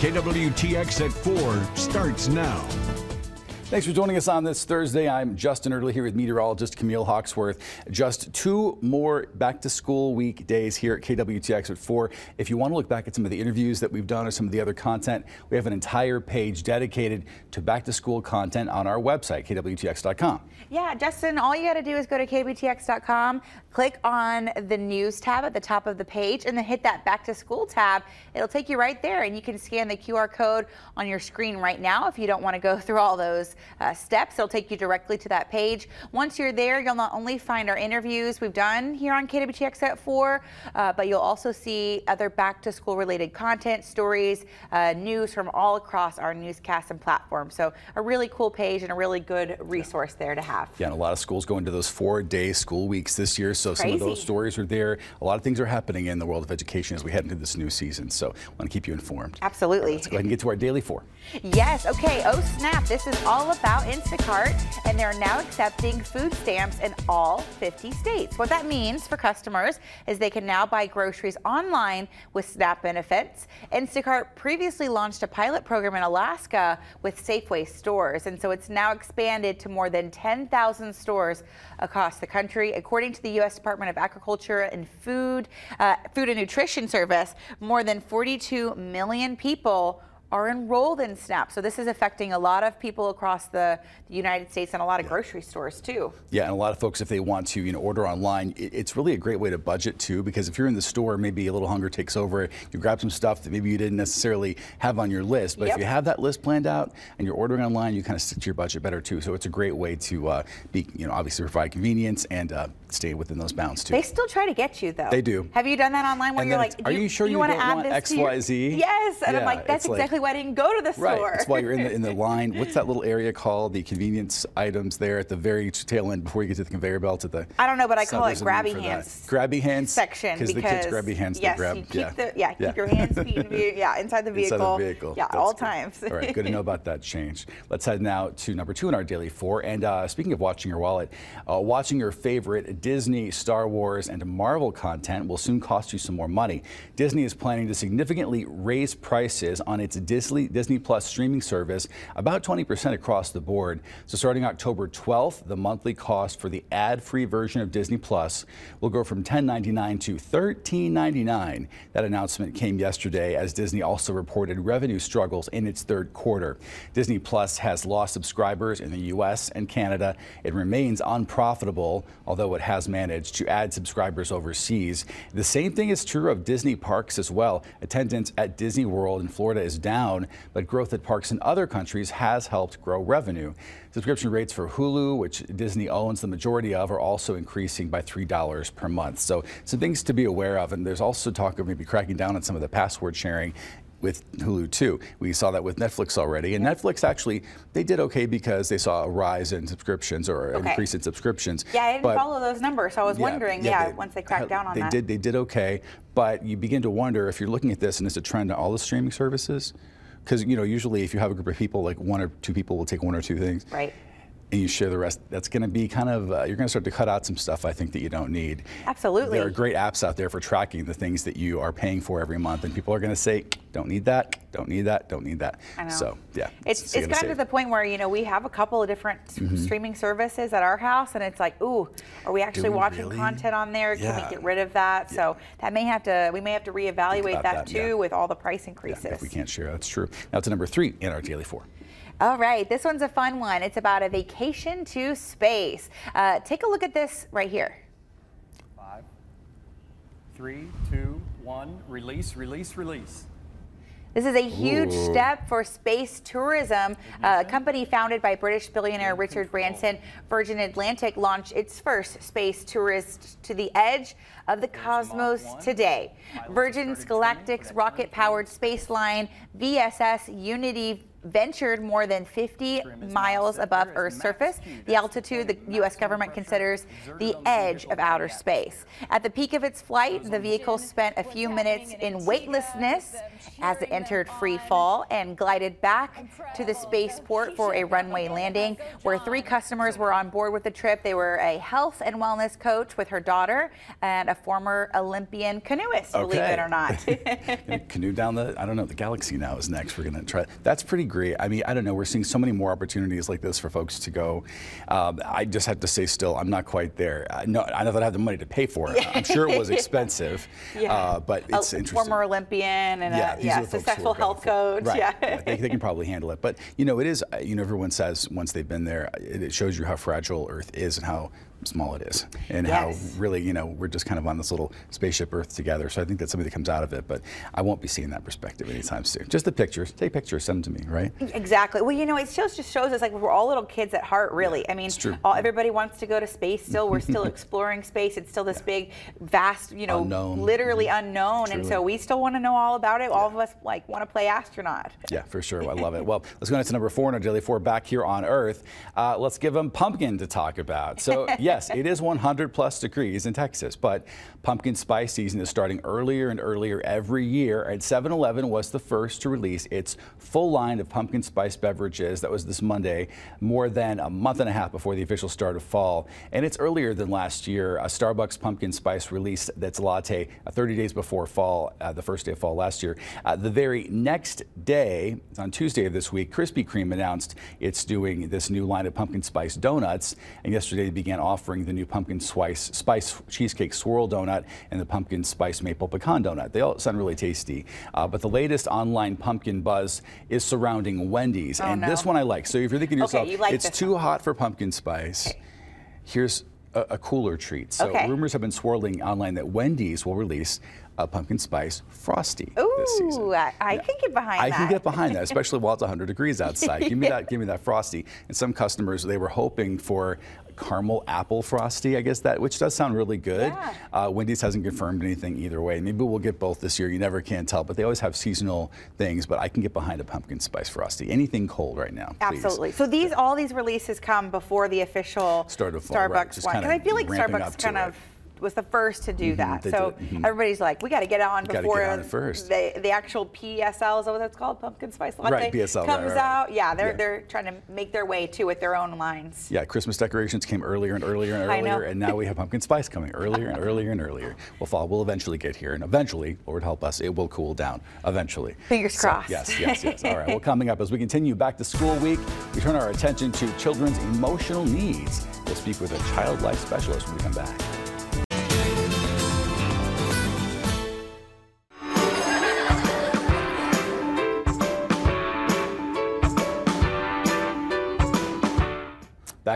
KWTX at 4 starts now. Thanks for joining us on this Thursday. I'm Justin Early here with meteorologist Camille Hawksworth. Just two more back to school week days here at KWTX at 4. If you want to look back at some of the interviews that we've done or some of the other content, we have an entire page dedicated to back to school content on our website, kwtx.com. Yeah, Justin, all you got to do is go to kwtx.com, click on the news tab at the top of the page, and then hit that back to school tab. It'll take you right there, and you can scan the QR code on your screen right now if you don't want to go through all those uh, steps. It'll take you directly to that page. Once you're there, you'll not only find our interviews we've done here on KWTX at 4, uh, but you'll also see other back to school related content, stories, uh, news from all across our newscasts and platforms. So a really cool page and a really good resource there to have. Yeah, and a lot of schools go into those four day school weeks this year. So some of those stories are there. A lot of things are happening in the world of education as we head into this new season. So I want to keep you informed. Absolutely. Let's go ahead and get to our daily four. Yes, okay. Oh, snap. This is all about Instacart, and they're now accepting food stamps in all 50 states. What that means for customers is they can now buy groceries online with SNAP benefits. Instacart previously launched a pilot program in Alaska with Safeway stores, and so it's now expanded to more than 10,000 stores across the country. According to the U.S. Department of Agriculture and Food, uh, Food and Nutrition Service, more than 42 million people are enrolled in SNAP. So this is affecting a lot of people across the, the United States and a lot of grocery stores too. Yeah, and a lot of folks, if they want to, you know, order online, it, it's really a great way to budget too. Because if you're in the store, maybe a little hunger takes over. You grab some stuff that maybe you didn't necessarily have on your list, but Yep. if you have that list planned out and you're ordering online, you kind of stick to your budget better too. So it's a great way to uh, be, you know, obviously provide convenience and uh, stay within those bounds too. They still try to get you though. They do. Have you done that online where And you're like, "Are do you sure you wanna don't add want this to your-" XYZ? Yes, and I'm like, that's it's like- exactly why I didn't go to the Right. store. That's why you're in the in the line. What's that little area called? The convenience items there at the very tail end before you get to the conveyor belt at the. I don't know, but I call it there's a name grabby hands Grabby hands. section Because the kids grabby hands. yes, they grab. you keep yeah. the yeah, keep your hands, feet, and ve- yeah, inside the vehicle. Inside the vehicle. Yeah, That's all good. times. all right, good to know about that change. Let's head now to number two in our daily four. And uh, speaking of watching your wallet, uh, watching your favorite Disney, Star Wars, and Marvel content will soon cost you some more money. Disney is planning to significantly raise prices on its Disney Disney Plus streaming service, about 20% across the board. So starting October 12th, the monthly cost for the ad-free version of Disney Plus will go from $10.99 to $13.99. That announcement came yesterday as Disney also reported revenue struggles in its third quarter. Disney Plus has lost subscribers in the U.S. and Canada. It remains unprofitable, although it has managed to add subscribers overseas. The same thing is true of Disney parks as well. Attendance at Disney World in Florida is down, but growth at parks in other countries has helped grow revenue. Subscription rates for Hulu, which Disney owns the majority of, are also increasing by $3 per month. So, some things to be aware of. And there's also talk of maybe cracking down on some of the password sharing with Hulu too. We saw that with Netflix already. And Netflix actually, they did okay because they saw a rise in subscriptions or an Okay. increase in subscriptions. Yeah, I didn't But- follow those numbers, so I was wondering, yeah, once they cracked down on they that. did they did okay, but you begin to wonder if you're looking at this and it's a trend on all the streaming services, because you know usually if you have a group of people, like one or two people will take one or two things. Right. And you share the rest, that's going to be kind of, uh, you're going to start to cut out some stuff I think that you don't need. Absolutely. There are great apps out there for tracking the things that you are paying for every month, and people are going to say, don't need that, don't need that, don't need that. I know. So, yeah. It's, so it's gotta gotten to the point where, you know, we have a couple of different Mm-hmm. streaming services at our house, and it's like, ooh, are we actually we watching really? content on there? Can we get rid of that? So that may have to, we may have to reevaluate that, that, too yeah. with all the price Yeah, increases. if we can't share, that's true. Now to number three in our daily four. All right, this one's a fun one. It's about a vacation to space. Uh, take a look at this right here. Five, three, two, one, release, release, release. This is a huge Ooh. step for space tourism. Uh, a company founded by British billionaire Richard Branson, Virgin Atlantic launched its first space tourist to the edge of the cosmos today. Pilots have Virgin's Galactic's rocket powered space line VSS Unity ventured more than 50 miles above Earth's surface, the altitude the U.S. government considers the edge of outer space. At the peak of its flight, the vehicle spent a few minutes in weightlessness as it entered free fall and glided back to the spaceport for a runway landing, where three customers were on board with the trip. They were a health and wellness coach with her daughter and a former Olympian canoeist, believe it or not. Canoe down the I don't know the galaxy now is next. We're gonna try. That's pretty great. I mean I don't know. We're seeing so many more opportunities like this for folks to go. Um, I just have to say still I'm not quite there. I know I know that I have the money to pay for it. I'm sure it was expensive, uh, but it's a interesting. former Olympian and yeah, a yeah, are the folks who successful health coach. Right. Yeah. they, they can probably handle it. But you know, it is. uh, You know, everyone says once they've been there, it, it shows you how fragile Earth is and how small it is, and Yes. how really, you know, we're just kind of on this little spaceship Earth together. So I think that's something that comes out of it. But I won't be seeing that perspective anytime soon. Just the pictures. Take pictures, send them to me, right? Exactly. Well, you know, it shows just shows us like we're all little kids at heart, really. I mean, it's true. all, everybody wants to go to space. Still, we're still exploring space. It's still this big, vast, you know, Unknown. literally unknown, and so we still want to know all about it. All of us like want to play astronaut. Yeah, for sure. I love it. Well, let's go on to number four in our daily four back here on Earth. Uh, let's give them pumpkin to talk about. So, yes, it is 100 plus degrees in Texas, but pumpkin spice season is starting earlier and earlier every year. And 7 Eleven was the first to release its full line of pumpkin spice beverages. That was this Monday, more than a month and a half before the official start of fall. And it's earlier than last year. A Starbucks pumpkin spice released that's latte uh, 30 days before fall, uh, the first day of fall last year. Uh, the very next day, on Tuesday of this week, Krispy Kreme announced it's doing this new line of pumpkin spice donuts. And yesterday they began offering the new pumpkin spice, spice cheesecake swirl donut and the pumpkin spice maple pecan donut. They all sound really tasty. Uh, but the latest online pumpkin buzz is Wendy's. Oh, and no. this one I like. So if you're thinking to Okay, yourself, you like it's too hot for pumpkin spice, here's a, a cooler treat. So Okay. rumors have been swirling online that Wendy's will release a pumpkin spice frosty this season. Ooh, I, I can get behind I that. I can get behind that, especially while it's 100 degrees outside. Give me that, give me that frosty. And some customers they were hoping for caramel apple frosty, I guess that, which does sound really good. Yeah. Uh, Wendy's hasn't confirmed anything either way. Maybe we'll get both this year. You never can tell, but they always have seasonal things. But I can get behind a pumpkin spice frosty. Anything cold right now, please. Absolutely. So these all these releases come before the official Start of fall, Starbucks right, one. kinda I feel like Starbucks kind of was the first to do that. So did, mhm. everybody's like, we got to get on Gotta get before on first. The, the actual PSL is that what that's called? Pumpkin spice latte Right, PSL, comes right, right. out. Yeah, they're Yeah. they're trying to make their way too with their own lines. Yeah, Christmas decorations came earlier and earlier and earlier, and now we have pumpkin spice coming earlier and earlier and earlier. Well, fall will eventually get here, and eventually, Lord help us, it will cool down eventually. Fingers So, crossed. Yes, yes, yes. All right. Well, coming up as we continue back to school week, we turn our attention to children's emotional needs. We'll speak with a child life specialist when we come back.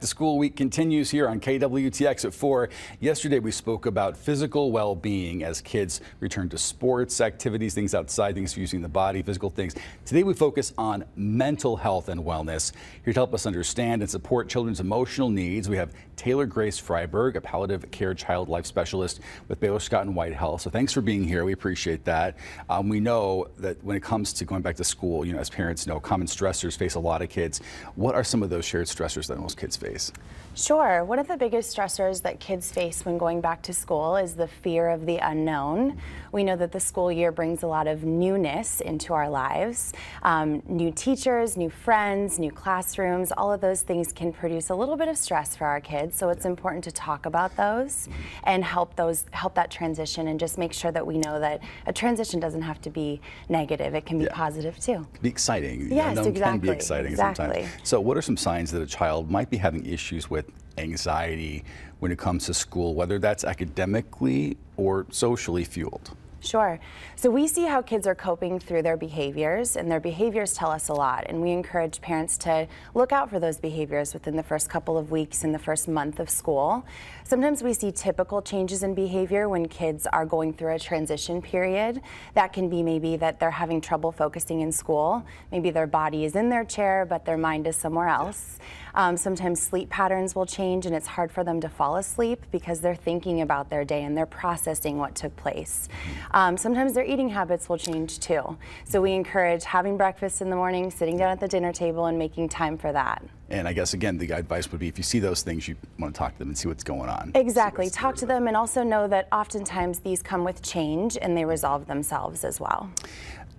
Back to school week continues here on KWTX at 4. Yesterday we spoke about physical well being as kids return to sports, activities, things outside, things using the body, physical things. Today we focus on mental health and wellness. Here to help us understand and support children's emotional needs, we have Taylor Grace Freiberg, a palliative care child life specialist with Baylor Scott and White Health. So thanks for being here. We appreciate that. Um, we know that when it comes to going back to school, you know, as parents know, common stressors face a lot of kids. What are some of those shared stressors that most kids face? Face? Sure. One of the biggest stressors that kids face when going back to school is the fear of the unknown. We know that the school year brings a lot of newness into our lives. Um, new teachers, new friends, new classrooms, all of those things can produce a little bit of stress for our kids. So it's important to talk about those and help those help that transition and just make sure that we know that a transition doesn't have to be negative. It can be Yeah. positive too. be exciting. Yes, Unknown can be exactly, exciting exactly. sometimes. So, what are some signs that a child might be having issues with anxiety when it comes to school, whether that's academically or socially fueled? Sure. So we see how kids are coping through their behaviors, and their behaviors tell us a lot. And we encourage parents to look out for those behaviors within the first couple of weeks in the first month of school. Sometimes we see typical changes in behavior when kids are going through a transition period. That can be maybe that they're having trouble focusing in school. Maybe their body is in their chair, but their mind is somewhere else. Um, sometimes sleep patterns will change, and it's hard for them to fall asleep because they're thinking about their day and they're processing what took place. Um, sometimes their eating habits will change too. So we encourage having breakfast in the morning, sitting down at the dinner table, and making time for that. And I guess, again, the advice would be if you see those things, you want to talk to them and see what's going on. Exactly. Talk to them and also know that oftentimes these come with change and they resolve themselves as well.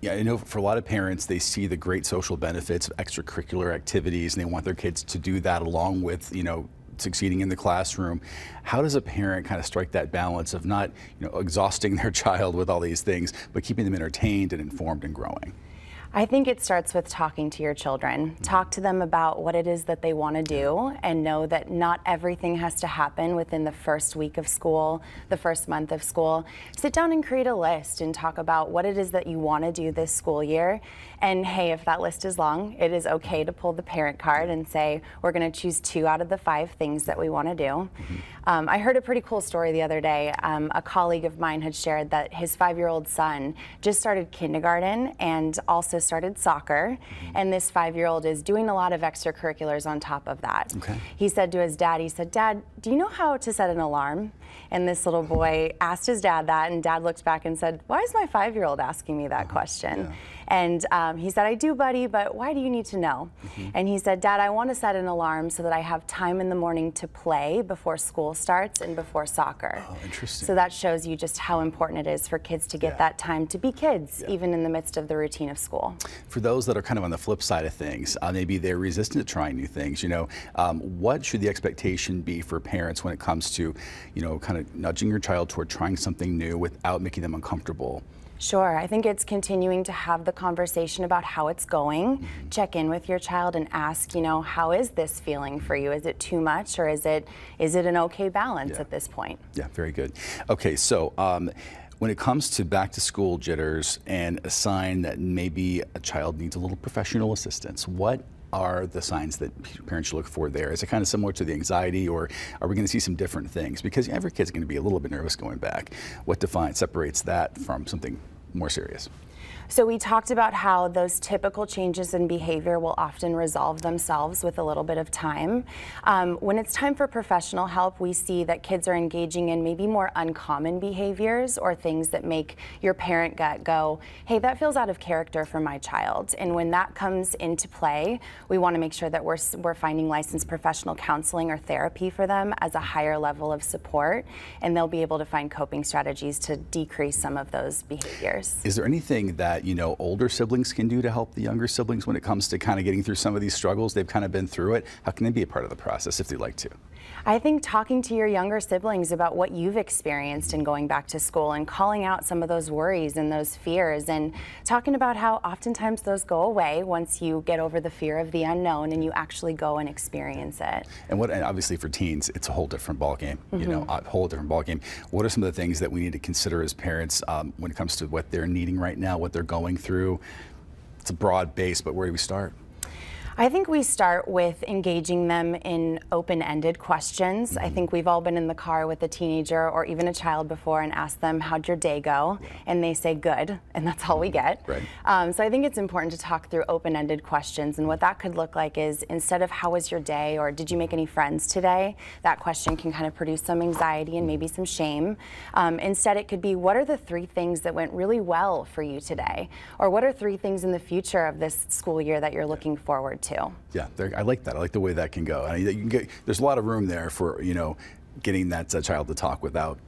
Yeah, I know for a lot of parents, they see the great social benefits of extracurricular activities, and they want their kids to do that along with, you know, succeeding in the classroom. How does a parent kind of strike that balance of not, you know, exhausting their child with all these things, but keeping them entertained and informed and growing? I think it starts with talking to your children. Talk to them about what it is that they want to do and know that not everything has to happen within the first week of school, the first month of school. Sit down and create a list and talk about what it is that you want to do this school year. And hey, if that list is long, it is okay to pull the parent card and say, we're going to choose two out of the five things that we want to do. Um, I heard a pretty cool story the other day. Um, a colleague of mine had shared that his five year old son just started kindergarten and also started soccer. Mm-hmm. And this five year old is doing a lot of extracurriculars on top of that. Okay. He said to his dad, he said, Dad, do you know how to set an alarm? And this little boy asked his dad that, and dad looked back and said, Why is my five year old asking me that uh-huh. question? And um, he said, I do, buddy, but why do you need to know? Mm-hmm. And he said, Dad, I want to set an alarm so that I have time in the morning to play before school starts and before soccer. Oh, interesting. So that shows you just how important it is for kids to get Yeah. that time to be kids, even in the midst of the routine of school. For those that are kind of on the flip side of things, uh, maybe they're resistant to trying new things. You know, um, what should the expectation be for parents when it comes to, you know, kind of nudging your child toward trying something new without making them uncomfortable? Sure. I think it's continuing to have the conversation about how it's going. Check in with your child and ask, you know, how is this feeling for you? Is it too much or is it is it an okay balance Yeah. at this point? Yeah, very good. Okay, so um, when it comes to back to school jitters and a sign that maybe a child needs a little professional assistance, what are the signs that parents should look for there? Is it kind of similar to the anxiety, or are we going to see some different things? Because every kid's going to be a little bit nervous going back. What defines separates that from something more serious? So we talked about how those typical changes in behavior will often resolve themselves with a little bit of time. Um, when it's time for professional help, we see that kids are engaging in maybe more uncommon behaviors or things that make your parent gut go, hey, that feels out of character for my child. And when that comes into play, we want to make sure that we're, we're finding licensed professional counseling or therapy for them as a higher level of support, and they'll be able to find coping strategies to decrease some of those behaviors. Is there anything that you know older siblings can do to help the younger siblings when it comes to kind of getting through some of these struggles? They've kind of been through it. How can they be a part of the process if they'd like to? I think talking to your younger siblings about what you've experienced in going back to school and calling out some of those worries and those fears and talking about how oftentimes those go away once you get over the fear of the unknown and you actually go and experience it. And what, and obviously for teens, it's a whole different ballgame. You know, a whole different ballgame. What are some of the things that we need to consider as parents um, when it comes to what they're needing right now, what they're going through? It's a broad base, but where do we start? I think we start with engaging them in open ended questions. I think we've all been in the car with a teenager or even a child before and asked them, How'd your day go? And they say, Good. And that's all we get. Right. Um, so I think it's important to talk through open ended questions. And what that could look like is instead of, How was your day? or Did you make any friends today? That question can kind of produce some anxiety and maybe some shame. Um, instead, it could be, What are the three things that went really well for you today? Or what are three things in the future of this school year that you're looking forward too. Yeah, I like that. I like the way that can go. You can get, there's a lot of room there for you know getting that child to talk without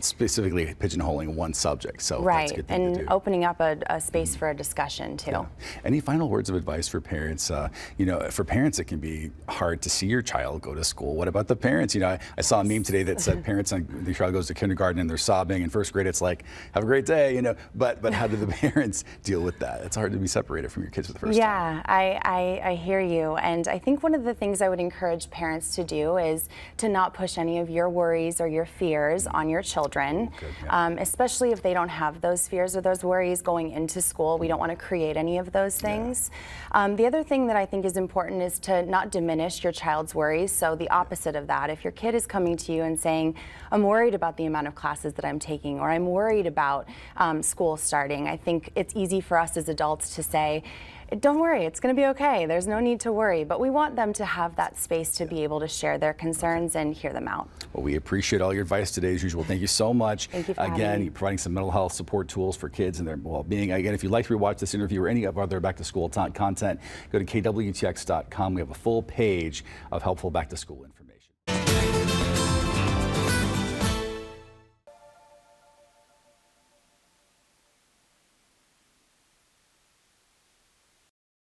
specifically pigeonholing one subject. So right, and opening up a, a space mm-hmm. for a discussion too. Yeah. Any final words of advice for parents? Uh, you know, for parents, it can be hard to see your child go to school. What about the parents? You know, I, I saw a meme today that said parents on the child goes to kindergarten and they're sobbing. In first grade, it's like, have a great day. You know, but but how do the parents deal with that? It's hard to be separated from your kids for the first yeah, time. Yeah, I, I I hear you, and I think one of the things I would encourage parents to do is to not push any of your worries or your fears on your children. Good, yeah. um, especially if they don't have those fears or those worries going into school. We don't want to create any of those things. Yeah. Um, the other thing that I think is important is to not diminish your child's worries. So the opposite of that, if your kid is coming to you and saying, I'm worried about the amount of classes that I'm taking, or I'm worried about um, school starting, I think it's easy for us as adults to say, don't worry, it's going to be okay. There's no need to worry. But we want them to have that space to be able to share their concerns and hear them out. Well, we appreciate all your advice today, as usual. Thank you so much. Thank you Again, you're providing some mental health support tools for kids and their well-being. Again, if you'd like to rewatch this interview or any of our other back-to-school content, go to kwtx.com. We have a full page of helpful back-to-school information.